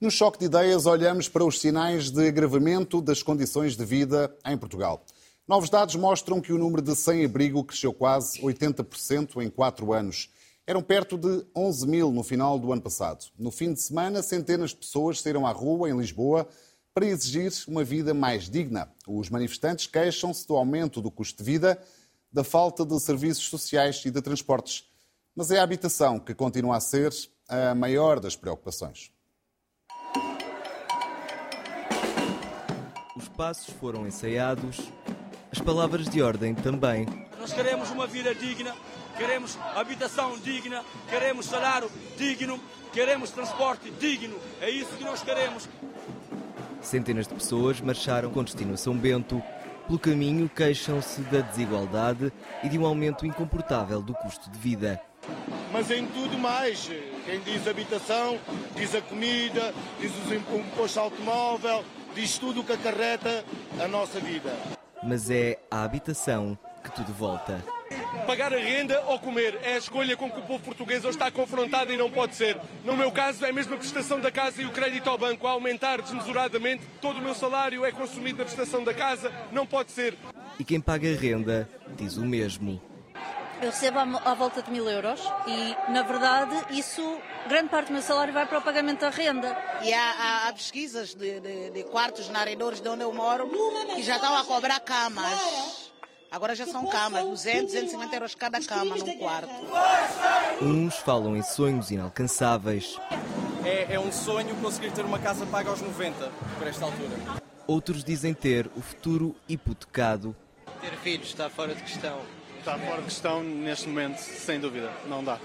No choque de ideias, olhamos para os sinais de agravamento das condições de vida em Portugal. Novos dados mostram que o número de sem-abrigo cresceu quase 80% em quatro anos. Eram perto de 11 mil no final do ano passado. No fim de semana, centenas de pessoas saíram à rua, em Lisboa, para exigir uma vida mais digna. Os manifestantes queixam-se do aumento do custo de vida, da falta de serviços sociais e de transportes. Mas é a habitação que continua a ser a maior das preocupações. Os passos foram ensaiados, as palavras de ordem também. Nós queremos uma vida digna, queremos habitação digna, queremos salário digno, queremos transporte digno. É isso que nós queremos. Centenas de pessoas marcharam com destino a São Bento. Pelo caminho, queixam-se da desigualdade e de um aumento incomportável do custo de vida. Mas em tudo mais, quem diz habitação, diz a comida, diz o imposto automóvel, diz tudo o que acarreta a nossa vida. Mas é a habitação que tudo volta. Pagar a renda ou comer é a escolha com que o povo português hoje está confrontado e não pode ser. No meu caso, é mesmo a prestação da casa e o crédito ao banco a aumentar desmesuradamente. Todo o meu salário é consumido na prestação da casa. Não pode ser. E quem paga a renda diz o mesmo. Eu recebo à volta de mil euros e, na verdade, isso, grande parte do meu salário vai para o pagamento da renda. E há, há, há pesquisas de, de, de quartos na arredores de onde eu moro que já estão a cobrar camas. Agora já são camas, 200, 250 euros cada cama num quarto. Uns falam em sonhos inalcançáveis. É, é um sonho conseguir ter uma casa paga aos 90, por esta altura. Outros dizem ter o futuro hipotecado. Ter filhos está fora de questão está fora de questão neste momento, sem dúvida, não dá.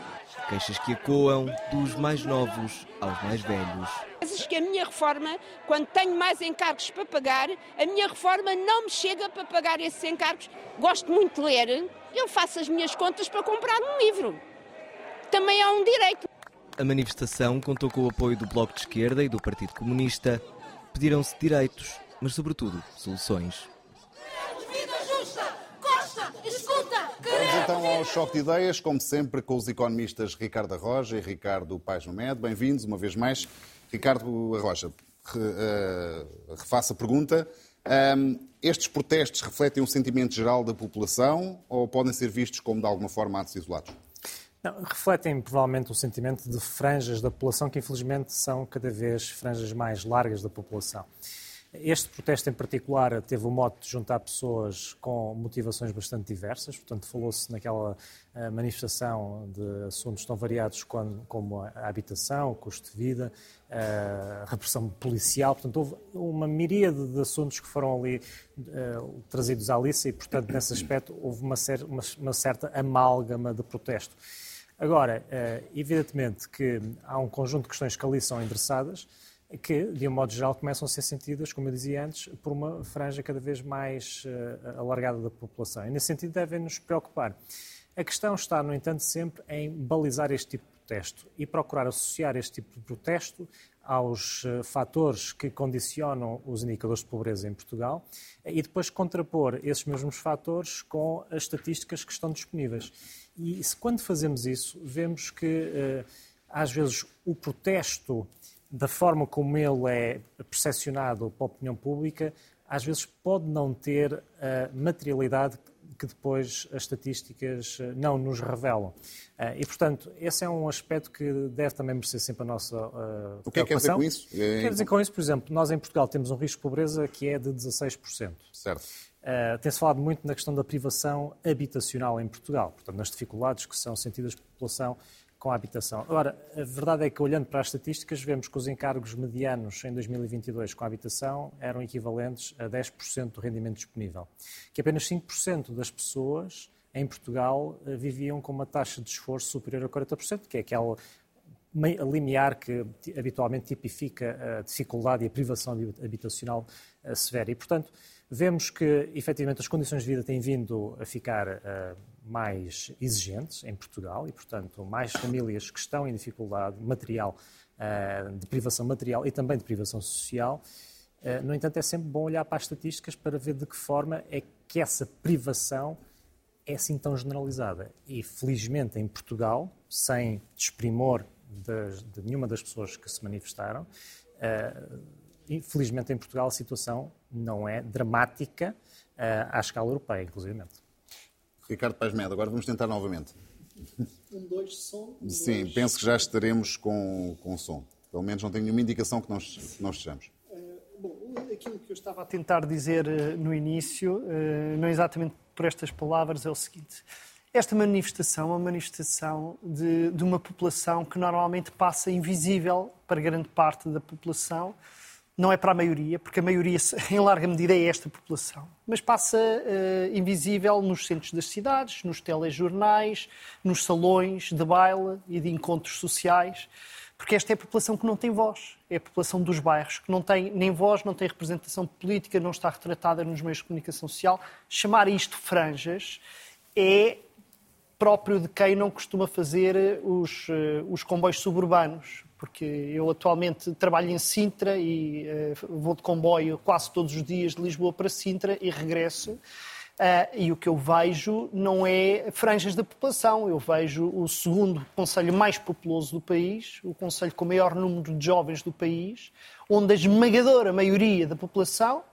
Queixas que ecoam dos mais novos aos mais velhos. Mas que a minha reforma, quando tenho mais encargos para pagar, a minha reforma não me chega para pagar esses encargos. Gosto muito de ler, eu faço as minhas contas para comprar um livro. Também é um direito. A manifestação contou com o apoio do Bloco de Esquerda e do Partido Comunista. Pediram-se direitos, mas, sobretudo, soluções. Vamos então ao choque de ideias, como sempre, com os economistas Ricardo Arroja e Ricardo Paz Nomed. Bem-vindos uma vez mais. Ricardo Arroja, eh, refaça a pergunta. estes protestos refletem um sentimento geral da população ou podem ser vistos como, de alguma forma, atos isolados? Não, refletem provavelmente o sentimento de franjas da população que, infelizmente, são cada vez franjas mais largas da população. Este protesto em particular teve o mote de juntar pessoas com motivações bastante diversas, portanto, falou-se naquela eh, manifestação de assuntos tão variados como a habitação, o custo de vida, eh, a repressão policial, portanto, houve uma miríade de assuntos que foram ali uh, trazidos à lista e, portanto, nesse aspecto, houve uma, uma, uma certa amálgama de protesto. Agora, uh, evidentemente que há um conjunto de questões que ali são endereçadas, que, de um modo geral, começam a ser sentidas, como eu dizia antes, por uma franja cada vez mais uh, alargada da população. E, nesse sentido, devem nos preocupar. A questão está, no entanto, sempre em balizar este tipo de protesto e procurar associar este tipo de protesto aos uh, fatores que condicionam os indicadores de pobreza em Portugal e depois contrapor esses mesmos fatores com as estatísticas que estão disponíveis. E quando fazemos isso, vemos que, uh, às vezes, o protesto da forma como ele é percepcionado para a opinião pública, às vezes pode não ter a materialidade que depois as estatísticas eh, não nos revelam. Eh, e, portanto, esse é um aspecto que deve também merecer sempre a nossa uh, O que é que quer dizer com isso? Quer dizer com isso, por exemplo, nós em Portugal temos um risco de pobreza que é de 16%. Certo. Uh, Tem-se falado muito na questão da privação habitacional em Portugal, portanto, nas dificuldades que são sentidas pela população com a habitação. Agora, a verdade é que, olhando para as estatísticas, vemos que os encargos medianos em 2022 com a habitação eram equivalentes a 10% do rendimento disponível. Que apenas 5% das pessoas em Portugal eh, viviam com uma taxa de esforço superior a 40%, que é aquela limiar que habitualmente tipifica a dificuldade e a privação habitacional eh, severa. E, portanto, vemos que, efetivamente, as condições de vida têm vindo a ficar uh, mais exigentes em Portugal e, portanto, mais famílias que estão em dificuldade material, uh, de privação material e também de privação social. Uh, no entanto, é sempre bom olhar para as estatísticas para ver de que forma é que essa privação é assim tão generalizada. E, felizmente, em Portugal, sem desprimor de, de nenhuma das pessoas que se manifestaram, Infelizmente, em Portugal, a situação não é dramática à escala europeia, inclusive. Ricardo Paz Medo, agora vamos tentar novamente. Um, dois, som. Um, Sim, dois. penso que já estaremos com, com som. Pelo menos não tenho nenhuma indicação que nós, que nós estejamos. Bom, aquilo que eu estava a tentar dizer uh, no início, uh, não exatamente por estas palavras, é o seguinte. Esta manifestação é uma manifestação de, de uma população que normalmente passa invisível para grande parte da população, não é para a maioria, porque a maioria, em larga medida, é esta população, mas passa uh, invisível nos centros das cidades, nos telejornais, nos salões de baile e de encontros sociais, porque esta é a população que não tem voz, é a população dos bairros, que não tem nem voz, não tem representação política, não está retratada nos meios de comunicação social. Chamar isto franjas é próprio de quem não costuma fazer os, uh, os comboios suburbanos, porque eu atualmente trabalho em Sintra e uh, vou de comboio quase todos os dias de Lisboa para Sintra e regresso. Uh, e o que eu vejo não é franjas da população, eu vejo o segundo conselho mais populoso do país, o conselho com o maior número de jovens do país, onde a esmagadora maioria da população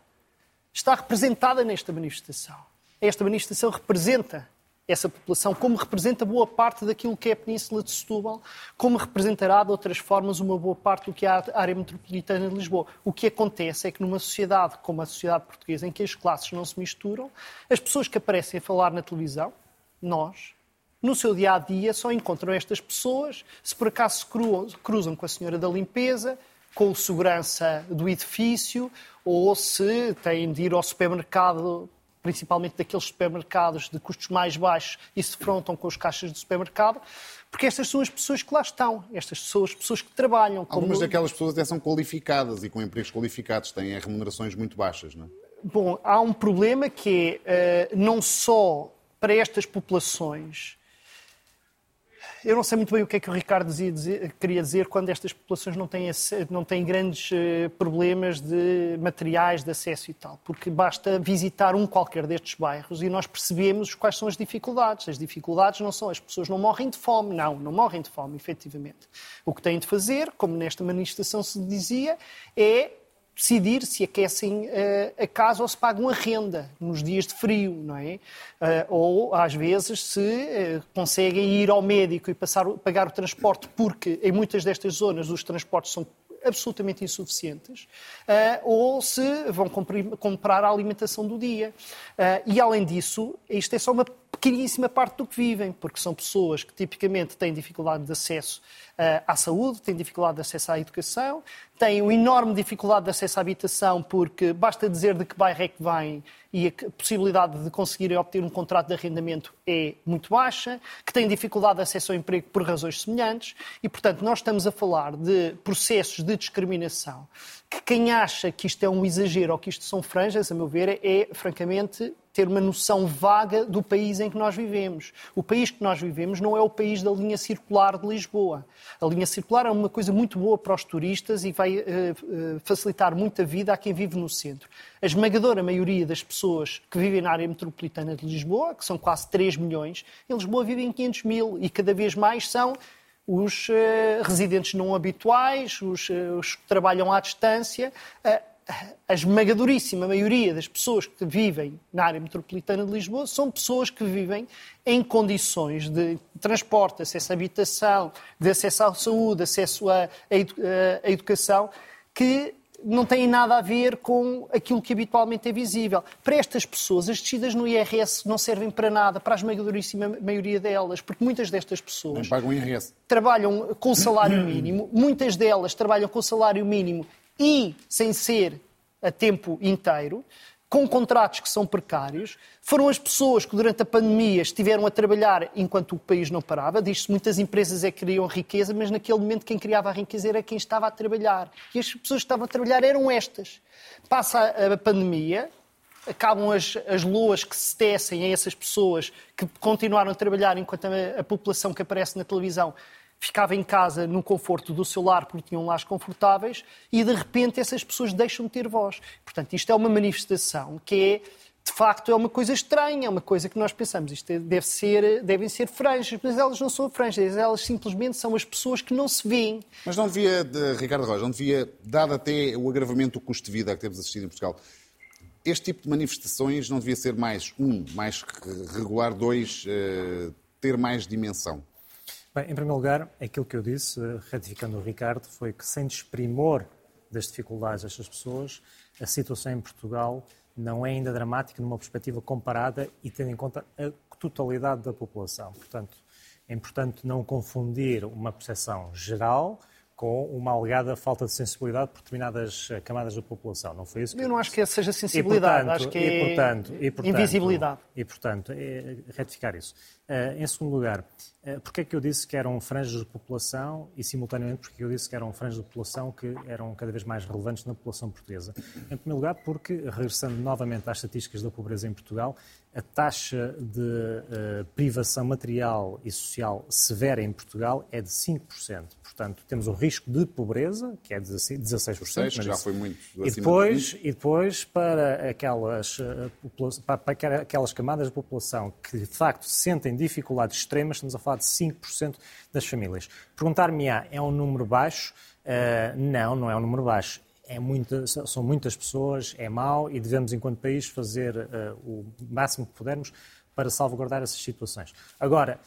está representada nesta manifestação. Esta manifestação representa essa população, como representa boa parte daquilo que é a Península de Setúbal, como representará de outras formas uma boa parte do que é a área metropolitana de Lisboa. O que acontece é que numa sociedade como a sociedade portuguesa, em que as classes não se misturam, as pessoas que aparecem a falar na televisão, nós, no seu dia a dia, só encontram estas pessoas se por acaso se cruzam com a senhora da limpeza, com o segurança do edifício, ou se têm de ir ao supermercado principalmente daqueles supermercados de custos mais baixos e se defrontam com os caixas do supermercado, porque estas são as pessoas que lá estão, estas são as pessoas que trabalham. Como... Algumas daquelas pessoas até são qualificadas e com empregos qualificados, têm remunerações muito baixas, não é? Bom, há um problema que é, não só para estas populações, eu não sei muito bem o que é que o Ricardo queria dizer quando estas populações não têm, não têm grandes eh, problemas de materiais, de acesso e tal, porque basta visitar um qualquer destes bairros e nós percebemos quais são as dificuldades. As dificuldades não são as pessoas não morrem de fome, não, não morrem de fome, efetivamente. O que têm de fazer, como nesta manifestação se dizia, é decidir se aquecem uh, a casa ou se pagam a renda nos dias de frio, não é? Uh, ou, às vezes, se uh, conseguem ir ao médico e passar, pagar o transporte, porque em muitas destas zonas os transportes são absolutamente insuficientes, ou se vão comprar a alimentação do dia. e, além disso, isto é só uma pequeníssima parte do que vivem, porque são pessoas que tipicamente têm dificuldade de acesso uh, à saúde, têm dificuldade de acesso à educação, têm uma enorme dificuldade de acesso à habitação, porque basta dizer de que bairro é que vêm e a possibilidade de conseguirem obter um contrato de arrendamento é muito baixa, que têm dificuldade de acesso ao emprego por razões semelhantes, e, portanto, nós estamos a falar de processos de discriminação que quem acha que isto é um exagero ou que isto são franjas, a meu ver, é, francamente, ter uma noção vaga do país em que nós vivemos. O país que nós vivemos não é o país da linha circular de Lisboa. A linha circular é uma coisa muito boa para os turistas e vai uh, uh, facilitar muita vida a quem vive no centro. A esmagadora maioria das pessoas que vivem na área metropolitana de Lisboa, que são quase 3 milhões, em Lisboa vivem 500 mil e cada vez mais são os uh, residentes não habituais, os, os, que trabalham à distância. A esmagadoríssima maioria das pessoas que vivem na área metropolitana de Lisboa são pessoas que vivem em condições de transporte, acesso à habitação, de acesso à saúde, acesso à, à, à educação, que não têm nada a ver com aquilo que habitualmente é visível. Para estas pessoas, as descidas no IRS não servem para nada, para a esmagadoríssima maioria delas, porque muitas destas pessoas pagam IRS. trabalham com salário mínimo, muitas delas trabalham com salário mínimo e sem ser a tempo inteiro, com contratos que são precários. Foram as pessoas que durante a pandemia estiveram a trabalhar enquanto o país não parava. Diz-se muitas empresas é que criam riqueza, mas naquele momento quem criava a riqueza era quem estava a trabalhar. E as pessoas que estavam a trabalhar eram estas. Passa a pandemia, acabam as, as loas que se tecem a essas pessoas que continuaram a trabalhar enquanto a, a população que aparece na televisão ficava em casa no conforto do seu lar porque tinham lares confortáveis e de repente essas pessoas deixam de ter voz. Portanto, isto é uma manifestação que é de facto é uma coisa estranha, é uma coisa que nós pensamos, isto é, deve ser, devem ser franjas, mas elas não são franjas, elas simplesmente são as pessoas que não se veem. Mas não devia, de, Ricardo Roja, não devia, dado até o agravamento do custo de vida que temos assistido em Portugal, este tipo de manifestações não devia ser mais, um, mais regular, dois, uh, ter mais dimensão? Bem, em primeiro lugar, aquilo que eu disse, ratificando o Ricardo, foi que sem desprimor das dificuldades destas pessoas, a situação em Portugal não é ainda dramática numa perspectiva comparada e tendo em conta a totalidade da população. Portanto, é importante não confundir uma percepção geral com uma alegada falta de sensibilidade por determinadas eh, camadas da população. Não foi isso? Que eu não acho que seja sensibilidade, portanto, acho que é e, portanto, e, portanto, invisibilidade. E, portanto, é retificar isso. Uh, em segundo lugar, uh, porque é que eu disse que eram franjas de população e, simultaneamente, porque eu disse que eram franjas de população que eram cada vez mais relevantes na população portuguesa? Em primeiro lugar, porque, regressando novamente às estatísticas da pobreza em Portugal, a taxa de uh, privação material e social severa em Portugal é de 5%. Portanto, temos o risco de pobreza, que é de 16%. 16 mas já foi muito e depois, de e depois para aquelas, para, para aquelas camadas da população que, de facto, sentem dificuldades extremas, estamos a falar de 5% das famílias. Perguntar-me-á, é um número baixo? Uh, não, não é um número baixo é são muitas pessoas, é mau e devemos, enquanto país, fazer uh, o máximo que pudermos para salvaguardar essas situações. Agora,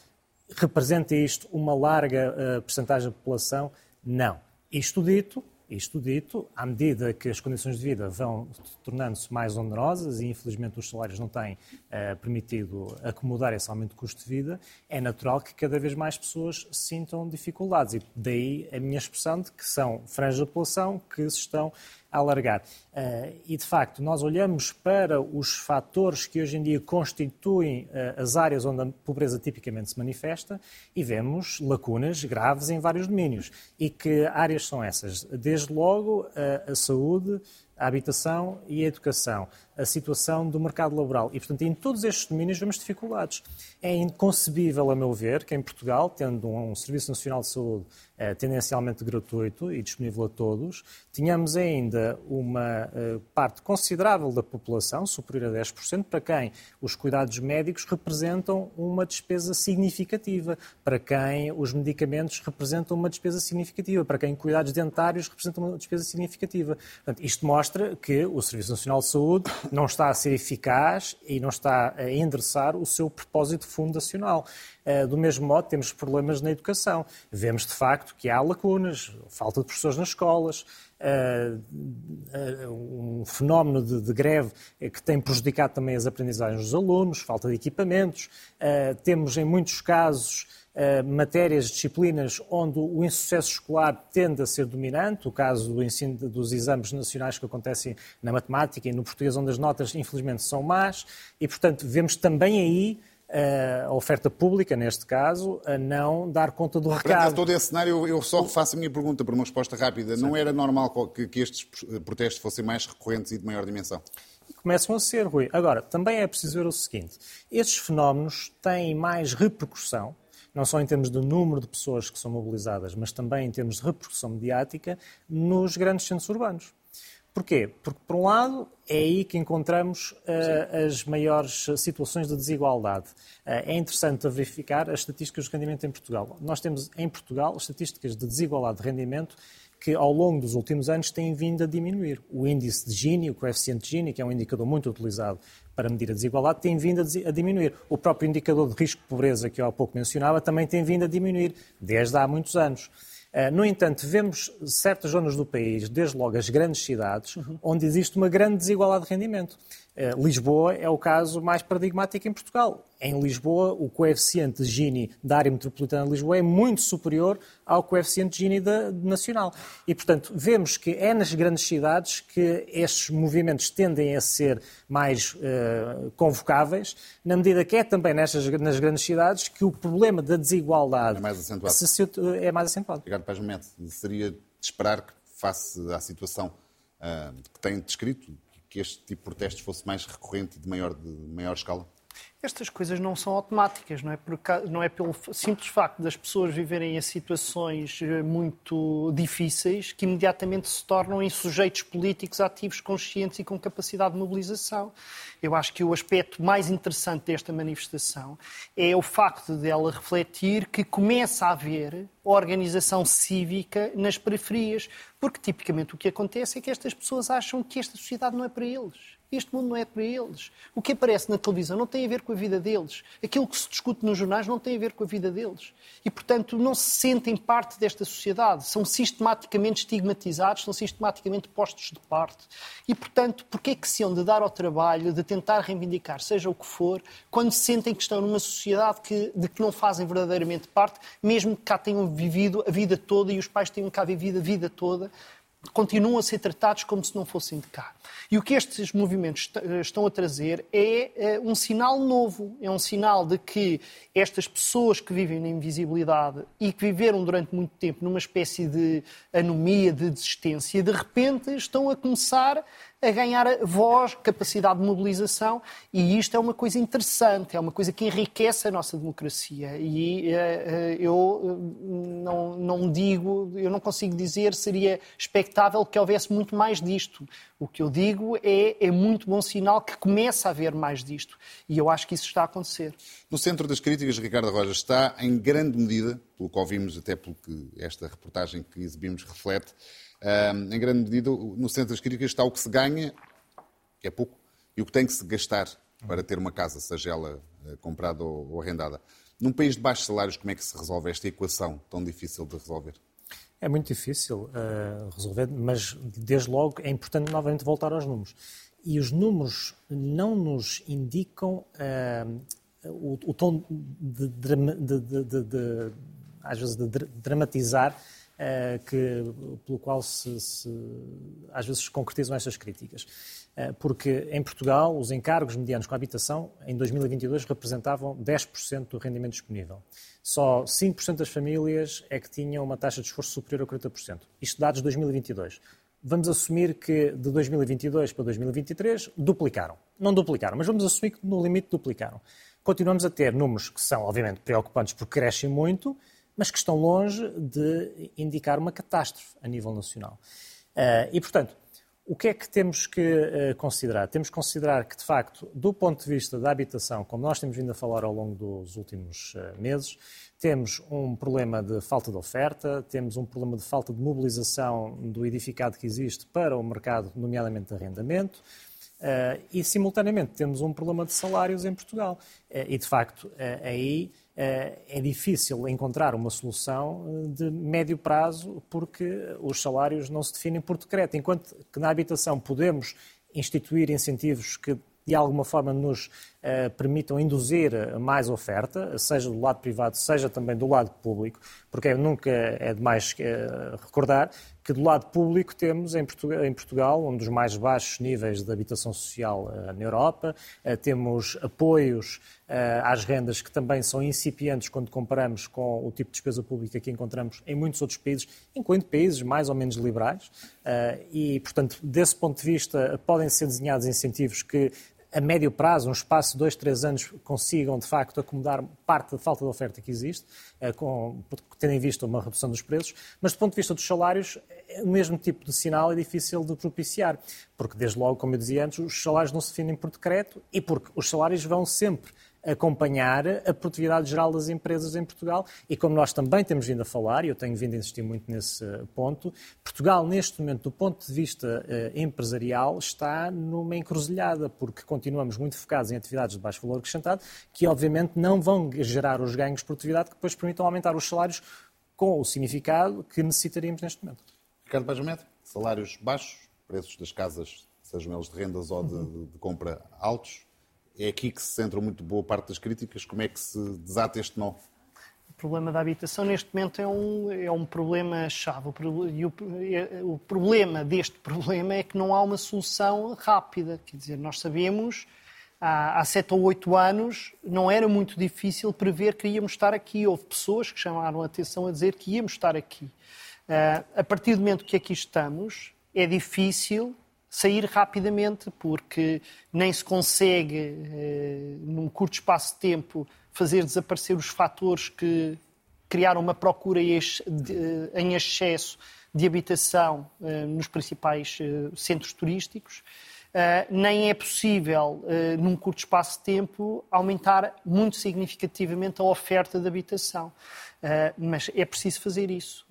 representa isto uma larga uh, percentagem da população? Não. Isto dito, isto dito, à medida que as condições de vida vão tornando-se mais onerosas e, infelizmente, os salários não têm uh, permitido acomodar esse aumento de custo de vida, é natural que cada vez mais pessoas sintam dificuldades. E daí a minha expressão de que são franjas da população que se estão a alargar. Uh, e, de facto, nós olhamos para os fatores que hoje em dia constituem uh, as áreas onde a pobreza tipicamente se manifesta e vemos lacunas graves em vários domínios. E que áreas são essas? Desde logo, uh, a saúde, a habitação e a educação, a situação do mercado laboral. E, portanto, em todos estes domínios vemos dificuldades. É inconcebível, a meu ver, que em Portugal, tendo um Serviço Nacional de Saúde eh, tendencialmente gratuito e disponível a todos, tínhamos ainda uma eh, parte considerável da população, superior a 10%, para quem os cuidados médicos representam uma despesa significativa, para quem os medicamentos representam uma despesa significativa, para quem cuidados dentários representam uma despesa significativa. Portanto, isto mostra que o Serviço Nacional de Saúde não está a ser eficaz e não está a endereçar o seu propósito fundacional. Eh, do mesmo modo, temos problemas na educação. Vemos, de facto, que há lacunas, falta de professores nas escolas, um fenómeno de, de, greve que tem prejudicado também as aprendizagens dos alunos, falta de equipamentos. Temos, em muitos casos, matérias, disciplinas onde o insucesso escolar tende a ser dominante, o caso do ensino dos exames nacionais que acontecem na matemática e no português, onde as notas, infelizmente, são más, e, portanto, vemos também aí a oferta pública, neste caso, a não dar conta do recado. Para todo esse cenário, eu só faço a minha pergunta para uma resposta rápida. Sim. Não era normal que, que estes protestos fossem mais recorrentes e de maior dimensão? Começam a ser, Rui. Agora, também é preciso ver o seguinte: estes fenómenos têm mais repercussão, não só em termos de número de pessoas que são mobilizadas, mas também em termos de repercussão mediática nos grandes centros urbanos. Porquê? Porque, por um lado, é aí que encontramos uh, as maiores situações de desigualdade. Uh, é interessante verificar as estatísticas de rendimento em Portugal. Nós temos em Portugal estatísticas de desigualdade de rendimento que ao longo dos últimos anos têm vindo a diminuir. O índice de Gini, o coeficiente de Gini, que é um indicador muito utilizado para medir a desigualdade, tem vindo a diminuir. O próprio indicador de risco de pobreza, que eu há pouco mencionava, também tem vindo a diminuir, desde há muitos anos. Eh, no entanto, vemos certas zonas do país, desde logo as grandes cidades, uhum. onde existe uma grande desigualdade de rendimento. Eh, Lisboa é o caso mais paradigmático em Portugal. Em Lisboa, o coeficiente de Gini da área metropolitana de Lisboa é muito superior ao coeficiente de Gini da, nacional. E, portanto, vemos que é nas grandes cidades que estes movimentos tendem a ser mais uh, convocáveis, na medida que é também nestas, nas grandes cidades que o problema da desigualdade é mais acentuado. Se, é mais acentuado. Obrigado, Paz Momento. Seria de esperar que, face à situação uh, que tem descrito, que este tipo de protestos fosse mais recorrente e de maior, de maior escala? Estas coisas não são automáticas, não é, por, não é pelo simples facto das pessoas viverem em situações eh, muito difíceis que imediatamente se tornam em sujeitos políticos ativos, conscientes e com capacidade de mobilização. Eu acho que o aspecto mais interessante desta manifestação é o facto de ela refletir que começa a haver organização cívica nas periferias, porque tipicamente o que acontece é que estas pessoas acham que esta sociedade não é para eles este mundo não é para eles. O que aparece na televisão não tem a ver com a vida deles. Aquilo que se discute nos jornais não tem a ver com a vida deles. E, portanto, não se sentem parte desta sociedade. São sistematicamente estigmatizados, são sistematicamente postos de parte. E, portanto, porquê é que se hão de dar ao trabalho, de tentar reivindicar, seja o que for, quando sentem que estão numa sociedade que, de que não fazem verdadeiramente parte, mesmo que cá tenham vivido a vida toda e os pais tenham cá vivido a vida toda, continuam a ser tratados como se não fossem de cá. E o que estes movimentos estão a trazer é eh, um sinal novo, é um sinal de que estas pessoas que vivem na invisibilidade e que viveram durante muito tempo numa espécie de anomia, de desistência, de repente estão a começar a ganhar voz, capacidade de mobilização, e isto é uma coisa interessante, é uma coisa que enriquece a nossa democracia. E uh, eu não, não digo, eu não consigo dizer seria expectável que houvesse muito mais disto. O que eu digo é, é muito bom sinal que começa a haver mais disto. E eu acho que isso está a acontecer. No centro das críticas, Ricardo Rojas está, em grande medida, pelo que ouvimos, até pelo que esta reportagem que exibimos reflete, em grande medida, no centro das críticas está o que se ganha, que é pouco, e o que tem que se gastar para ter uma casa, seja ela eh, comprada ou arrendada. Num país de baixos salários, como é que se resolve esta equação tão difícil de resolver? É muito difícil uh, resolver, mas desde logo é importante novamente voltar aos números. E os números não nos indicam uh, o, o, tom de, de, de, de, às vezes de dramatizar que, pelo qual se, se, às vezes se concretizam estas críticas. Uh, porque em Portugal os encargos medianos com a habitação em 2022 representavam 10% do rendimento disponível. Só 5% das famílias é que tinham uma taxa de esforço superior a 40%. Isto dados de 2022 vamos assumir que de 2022 para 2023 duplicaram. Não duplicaram, mas vamos assumir que no limite duplicaram. Continuamos a ter números que são, obviamente, preocupantes porque crescem muito, mas que estão longe de indicar uma catástrofe a nível nacional. Uh, e, portanto, o que é que temos que uh, considerar? Temos que considerar que, de facto, do ponto de vista da habitação, como nós temos vindo a falar ao longo dos últimos uh, meses, temos um problema de falta de oferta, temos um problema de falta de mobilização do edificado que existe para o mercado, nomeadamente de arrendamento, e, simultaneamente, temos um problema de salários em Portugal. e, de facto, aí eh, é difícil encontrar uma solução eh, de médio prazo porque os salários não se definem por decreto. Enquanto que na habitação podemos instituir incentivos que de alguma forma nos uh, permitam induzir mais oferta, seja do lado privado, seja também do lado público, porque nunca é demais recordar que do lado público temos em Portugal, um dos mais baixos níveis de habitação social uh, na Europa, temos apoios às rendas que também são incipientes quando comparamos com o tipo de despesa pública que encontramos em muitos outros países, incluindo países mais ou menos liberais, e, portanto, desse ponto de vista, podem ser desenhados incentivos que a médio prazo, um espaço de dois, três anos, consigam de facto acomodar parte da falta de oferta que existe, eh, com, tendo em vista uma redução dos preços, mas do ponto de vista dos salários, eh, o mesmo tipo de sinal é difícil de propiciar, porque desde logo, como eu dizia antes, os salários não se definem por decreto e porque os salários vão sempre acompanhar a produtividade geral das empresas em Portugal e como nós também temos vindo a falar, e eu tenho vindo a insistir muito nesse ponto, Portugal neste momento, do ponto de vista uh, empresarial, está numa encruzilhada, porque continuamos muito focados em atividades de baixo valor acrescentado, que obviamente não vão gerar os ganhos de produtividade que depois permitam aumentar os salários com o significado que necessitaríamos neste momento. Ricardo Bajamed, salários baixos, preços das casas, sejam eles de rendas ou de, de, de compra altos, é aqui que se centra muito boa parte das críticas. Como é que se desata este nó? O problema da habitação neste momento é um, é um problema chave. E o, é, o problema deste problema é que não há uma solução rápida. Quer dizer, nós sabemos há, há sete ou oito anos não era muito difícil prever que íamos estar aqui. Houve pessoas que chamaram a atenção a dizer que íamos estar aqui. Uh, a partir do momento que aqui estamos, é difícil sair rapidamente, porque nem se consegue, eh, num curto espaço de tempo, fazer desaparecer os fatores que criaram uma procura em excesso de habitação nos principais centros turísticos. Uh, nem é possível, uh, num curto espaço de tempo, aumentar muito significativamente a oferta de habitação. Uh, mas é preciso fazer isso.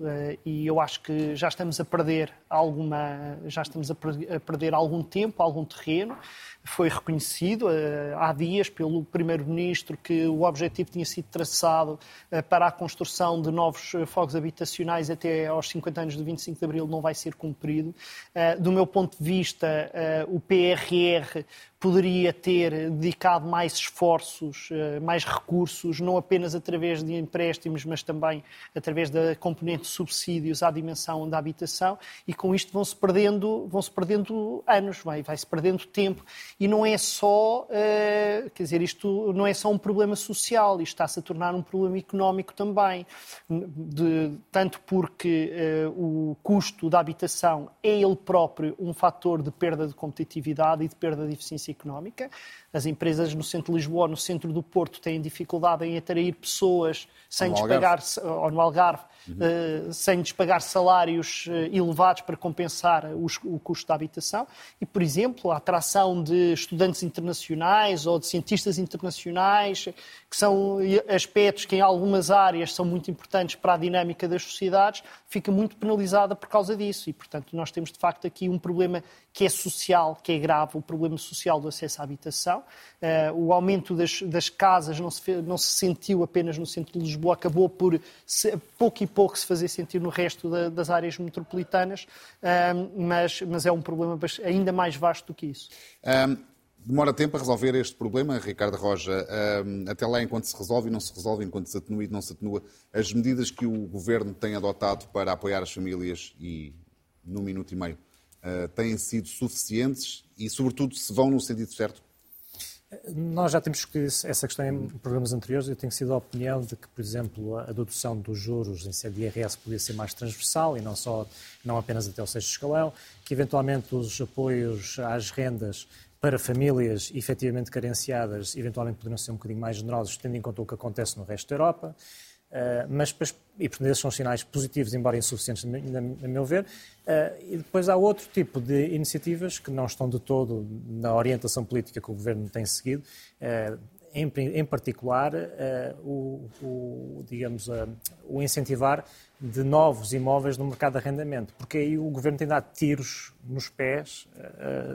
e eu acho que já estamos a perder alguma, já estamos a perder algum tempo, algum terreno foi reconhecido uh, há dias pelo Primeiro-Ministro que o objetivo tinha sido traçado uh, para a construção de novos uh, fogos habitacionais até aos 50 anos de 25 de Abril não vai ser cumprido. do meu ponto de vista, o PRR poderia ter dedicado mais esforços, mais recursos, não apenas através de empréstimos, mas também através da componente de subsídios à dimensão da habitação, e com isto vão-se perdendo, vão -se perdendo anos, vai-se vai perdendo tempo e não é só, uh, quer dizer, isto não é só um problema social, isto está-se a tornar um problema económico também, de, tanto porque uh, o custo da habitação é ele próprio um fator de perda de competitividade e de perda de eficiência económica. As empresas no centro de Lisboa, no centro do Porto, têm dificuldade em atrair pessoas sem despagar, ou no Algarve, uhum. uh, sem despagar salários elevados para compensar os, o custo da habitação. E, por exemplo, a atração de estudantes internacionais ou de cientistas internacionais, que são aspectos que em algumas áreas são muito importantes para a dinâmica das sociedades, fica muito penalizada por causa disso. E, portanto, nós temos de facto aqui um problema que é social, que é grave, o problema social do acesso à habitação. Uh, o aumento das, das casas não se, não se, sentiu apenas no centro de Lisboa, acabou por se, pouco e pouco se fazer sentir no resto da, das áreas metropolitanas, uh, mas, mas, é um problema ainda mais vasto do que isso. Um, demora tempo a resolver este problema, Ricardo Roja. Até lá, enquanto se resolve e não se resolve, enquanto se atenua e não se atenua, as medidas que o Governo tem adotado para apoiar as famílias e, num minuto e meio, uh, têm sido suficientes e, sobretudo, se vão no sentido certo? Nós já temos que essa questão em programas anteriores. Eu tenho sido a opinião de que, por exemplo, a dedução dos juros em sede de IRS podia ser mais transversal e não só, não apenas até o sexto escalão, que eventualmente os apoios às rendas para famílias efetivamente carenciadas, eventualmente poderiam ser um bocadinho mais generosos, tendo em conta o que acontece no resto da Europa. Uh, mas, e portanto, esses são sinais positivos, embora insuficientes, a meu ver. Uh, e depois há outro tipo de iniciativas que não estão de todo na orientação política que o governo tem seguido. Uh, em, em, particular, o, o, digamos, o incentivar de novos imóveis no mercado de arrendamento, porque aí o governo tem dado tiros nos pés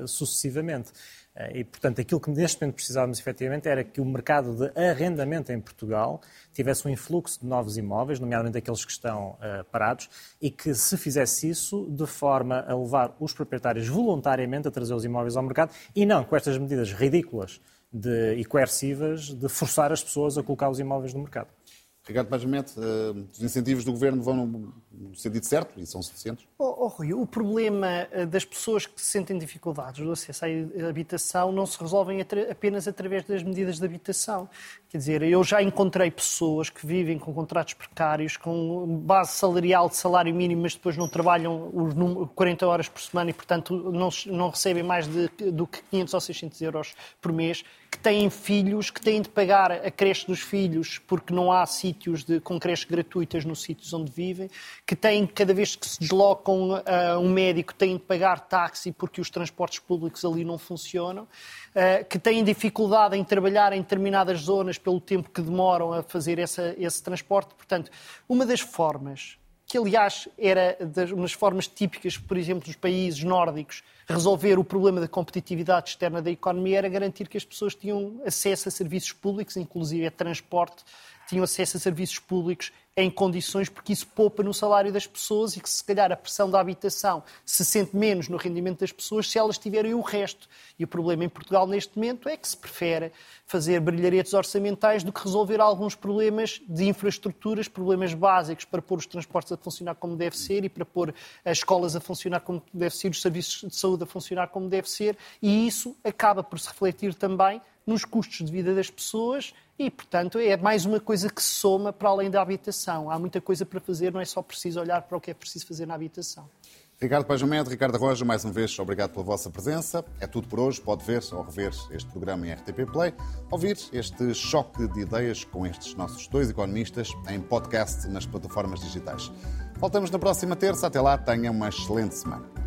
sucessivamente. Eh, e, portanto, aquilo que neste momento precisávamos efetivamente era que o mercado de arrendamento em Portugal tivesse um influxo de novos imóveis, nomeadamente aqueles que estão uh, parados, e que se fizesse isso de forma a levar os proprietários voluntariamente a trazer os imóveis ao mercado e não com estas medidas ridículas de, e coercivas de forçar as pessoas a colocar os imóveis no mercado. Ricardo Pajamete, uh, os incentivos do Governo vão no, sentido certo e são suficientes? Oh, oh, Rui, o problema uh, das pessoas que sentem dificuldades do acesso à habitação não se resolvem apenas através das medidas de habitação. Quer dizer, eu já encontrei pessoas que vivem com contratos precários, com base salarial de salário mínimo, mas depois não trabalham os 40 horas por semana e, portanto, não, não recebem mais de, do que 500 ou 600 euros por mês, que têm filhos, que têm de pagar a creche dos filhos porque não há sítios de, com creches gratuitas nos sítios onde vivem, que têm, cada vez que se deslocam a um médico, têm de pagar táxi porque os transportes públicos ali não funcionam. Eh, que têm dificuldade em trabalhar em determinadas zonas pelo tempo que demoram a fazer essa, esse transporte. Portanto, uma das formas, que aliás era das, das formas típicas, por exemplo, dos países nórdicos, resolver o problema da competitividade externa da economia era garantir que as pessoas tinham acesso a serviços públicos, inclusive a transporte, tinham acesso a serviços públicos em condições, porque isso poupa no salário das pessoas e que se calhar a pressão da habitação se sente menos no rendimento das pessoas se elas tiverem o resto. E o problema em Portugal neste momento é que se prefere fazer brilharetes orçamentais do que resolver alguns problemas de infraestruturas, problemas básicos para pôr os transportes a funcionar como deve ser e para pôr as escolas a funcionar como deve ser, os serviços de saúde a funcionar como deve ser, e isso acaba por se refletir também nos custos de vida das pessoas e, portanto, é mais uma coisa que soma para além da habitação. Há muita coisa para fazer, não é só preciso olhar para o que é preciso fazer na habitação. Ricardo Pajamed, Ricardo Roja, mais uma vez, obrigado pela vossa presença. É tudo por hoje. Pode ver ou rever este programa em RTP Play, ouvir este choque de ideias com estes nossos dois economistas em podcast nas plataformas digitais. Voltamos na próxima terça. Até lá, tenha uma excelente semana.